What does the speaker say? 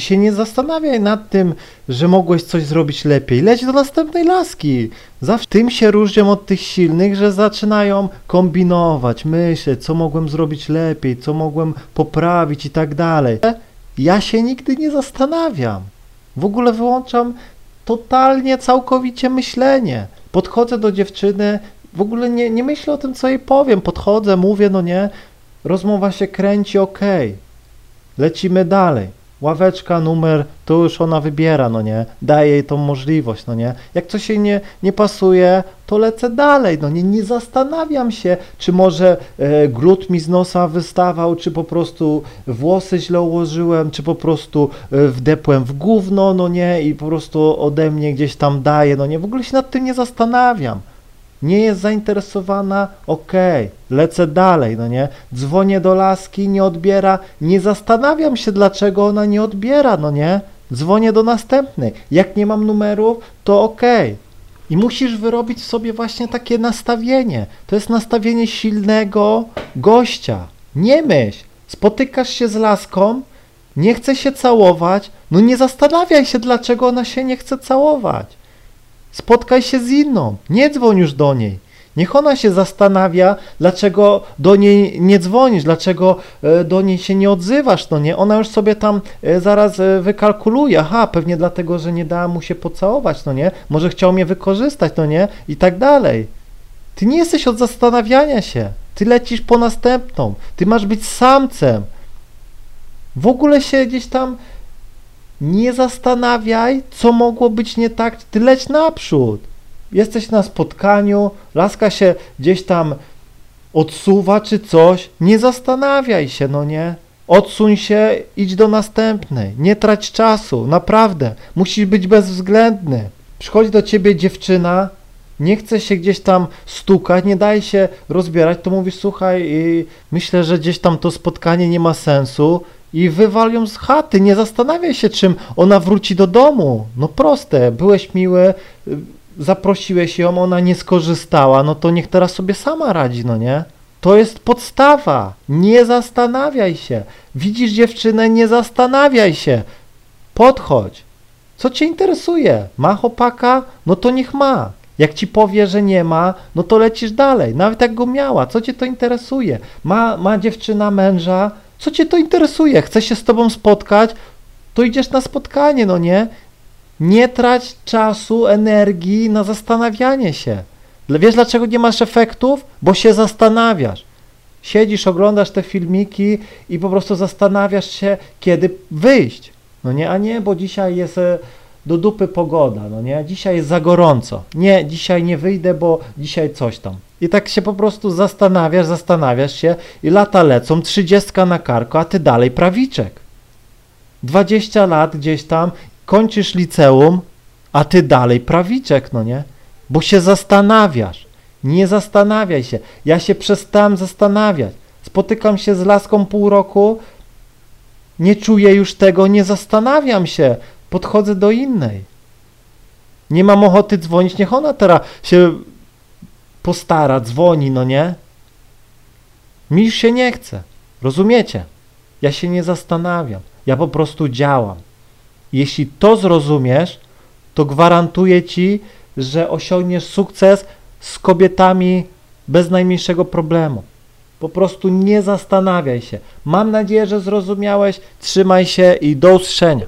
Ty się nie zastanawiaj nad tym, że mogłeś coś zrobić lepiej. Leć do następnej laski. Zawsze tym się różnią od tych silnych, że zaczynają kombinować, myśleć, co mogłem zrobić lepiej, co mogłem poprawić i tak dalej. Ja się nigdy nie zastanawiam. W ogóle wyłączam totalnie, całkowicie myślenie. Podchodzę do dziewczyny, w ogóle nie, nie myślę o tym, co jej powiem. Podchodzę, mówię, no nie, rozmowa się kręci, okej. Lecimy dalej. Ławeczka, numer, to już ona wybiera, no nie? Daje jej tą możliwość, no nie? Jak coś jej nie, nie pasuje, to lecę dalej, no nie? Nie zastanawiam się, czy może e, glut mi z nosa wystawał, czy po prostu włosy źle ułożyłem, czy po prostu e, wdepłem w gówno, no nie? I po prostu ode mnie gdzieś tam daje, no nie? W ogóle się nad tym nie zastanawiam nie jest zainteresowana, okej, lecę dalej, no nie? Dzwonię do laski, nie odbiera, nie zastanawiam się, dlaczego ona nie odbiera, no nie? Dzwonię do następnej. Jak nie mam numerów, to okej. I musisz wyrobić w sobie właśnie takie nastawienie. To jest nastawienie silnego gościa. Nie myśl. Spotykasz się z laską, nie chce się całować, no nie zastanawiaj się, dlaczego ona się nie chce całować. Spotkaj się z inną, nie dzwoń już do niej. Niech ona się zastanawia, dlaczego do niej nie dzwonisz, dlaczego e, do niej się nie odzywasz, no nie? Ona już sobie tam e, zaraz e, wykalkuluje, aha, pewnie dlatego, że nie dała mu się pocałować, no nie? Może chciał mnie wykorzystać, no nie? I tak dalej. Ty nie jesteś od zastanawiania się. Ty lecisz po następną. Ty masz być samcem. W ogóle się gdzieś tam nie zastanawiaj, co mogło być nie tak, ty leć naprzód. Jesteś na spotkaniu, laska się gdzieś tam odsuwa czy coś, nie zastanawiaj się, no nie? Odsuń się, idź do następnej. Nie trać czasu, naprawdę. Musisz być bezwzględny. Przychodzi do ciebie dziewczyna, nie chce się gdzieś tam stukać, nie daje się rozbierać, to mówisz, słuchaj, myślę, że gdzieś tam to spotkanie nie ma sensu, i wywal ją z chaty. Nie zastanawiaj się, czym ona wróci do domu. No proste, byłeś miły, y, zaprosiłeś ją, ona nie skorzystała, no to niech teraz sobie sama radzi, no nie? To jest podstawa. Nie zastanawiaj się. Widzisz dziewczynę, nie zastanawiaj się. Podchodź. Co cię interesuje? Ma chłopaka? No to niech ma. Jak ci powie, że nie ma, no to lecisz dalej. Nawet jak go miała, co cię to interesuje? Ma, ma dziewczyna męża? Co cię to interesuje? Chce się z tobą spotkać? To idziesz na spotkanie, no nie? Nie trać czasu, energii na zastanawianie się. Wiesz dlaczego nie masz efektów? Bo się zastanawiasz. Siedzisz, oglądasz te filmiki i po prostu zastanawiasz się, kiedy wyjść. No nie, a nie, bo dzisiaj jest e, do dupy pogoda, no nie, dzisiaj jest za gorąco. Nie, dzisiaj nie wyjdę, bo dzisiaj coś tam. I tak się po prostu zastanawiasz, zastanawiasz się i lata lecą, trzydziestka na karku, a ty dalej prawiczek. 20 lat gdzieś tam, kończysz liceum, a ty dalej prawiczek, no nie? Bo się zastanawiasz. Nie zastanawiaj się. Ja się przestałem zastanawiać. Spotykam się z laską pół roku, nie czuję już tego, nie zastanawiam się. Podchodzę do innej. Nie mam ochoty dzwonić, niech ona teraz się postara, dzwoni, no nie? Mi już się nie chce. Rozumiecie? Ja się nie zastanawiam. Ja po prostu działam. Jeśli to zrozumiesz, to gwarantuję ci, że osiągniesz sukces z kobietami bez najmniejszego problemu. Po prostu nie zastanawiaj się. Mam nadzieję, że zrozumiałeś. Trzymaj się i do usłyszenia.